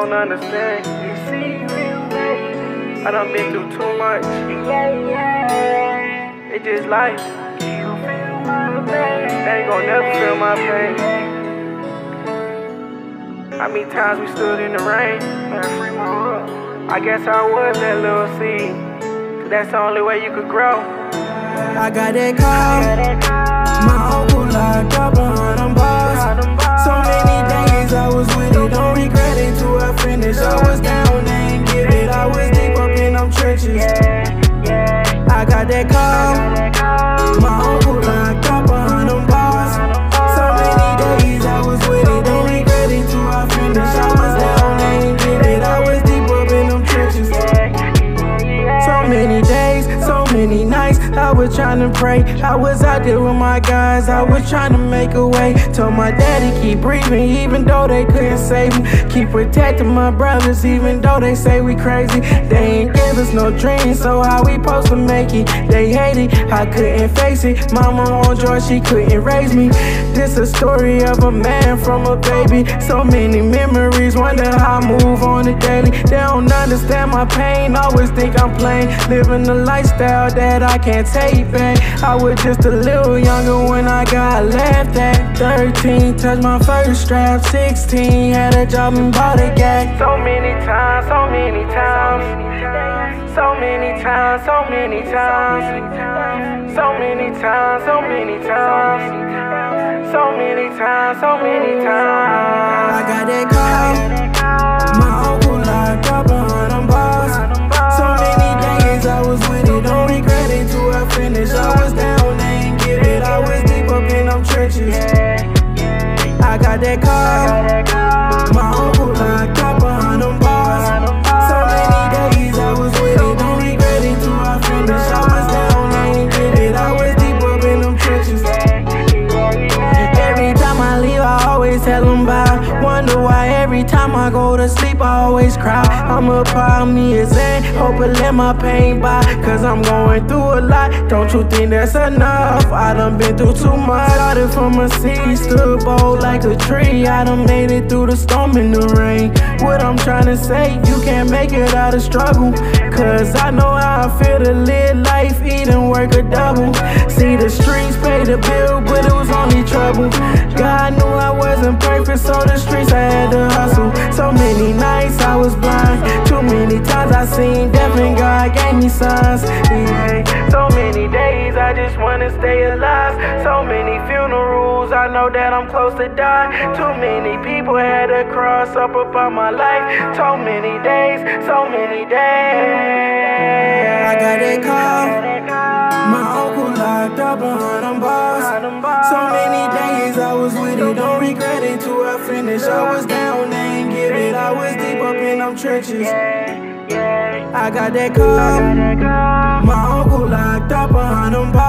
don't understand. You see, baby. I done been through too much. It's just life. They ain't gon' never feel my pain. How many times we stood in the rain? I guess I was that little seed. That's the only way you could grow. I got that call. My uncle Got call. Was trying to pray. I was out there with my guys, I was trying to make a way. Told my daddy keep breathing, even though they couldn't save me. Keep protecting my brothers, even though they say we crazy. They ain't give us no dreams, so how we supposed to make it? They hate it, I couldn't face it. Mama on joy, she couldn't raise me. This a story of a man from a baby. So many memories, wonder how I move on the daily. They don't understand my pain, always think I'm playing. Living a lifestyle that I can't take back. I was just a little younger when I got left at 13. Touched my first strap, 16. Had a job and bought a gag. So many times, so many times. So many times, so many times. So many times, so many times. So many times, so many times. I got that sleep, I always cry. I'ma cry me a zen, hope it let my pain by. Cause I'm going through a lot. Don't you think that's enough? I done been through too much. Started from a seed, stood bold like a tree. I done made it through the storm and the rain. What I'm trying to say, you can't make it out of struggle. Cause I know how I feel to live life, eat and work a double. See the streets pay the bill, but it was only trouble. God knew I wasn't perfect, so the streets I had to hustle. So many signs. Yeah. So many days I just wanna stay alive. So many funerals, I know that I'm close to die. Too many people had to cross up upon my life. So many days, so many days. I got that call. My uncle locked up behind them bars. So many days I was with it, don't regret it till I finish. I was down, they ain't give it. I was deep up in them trenches. I got that call. My uncle locked up behind bars.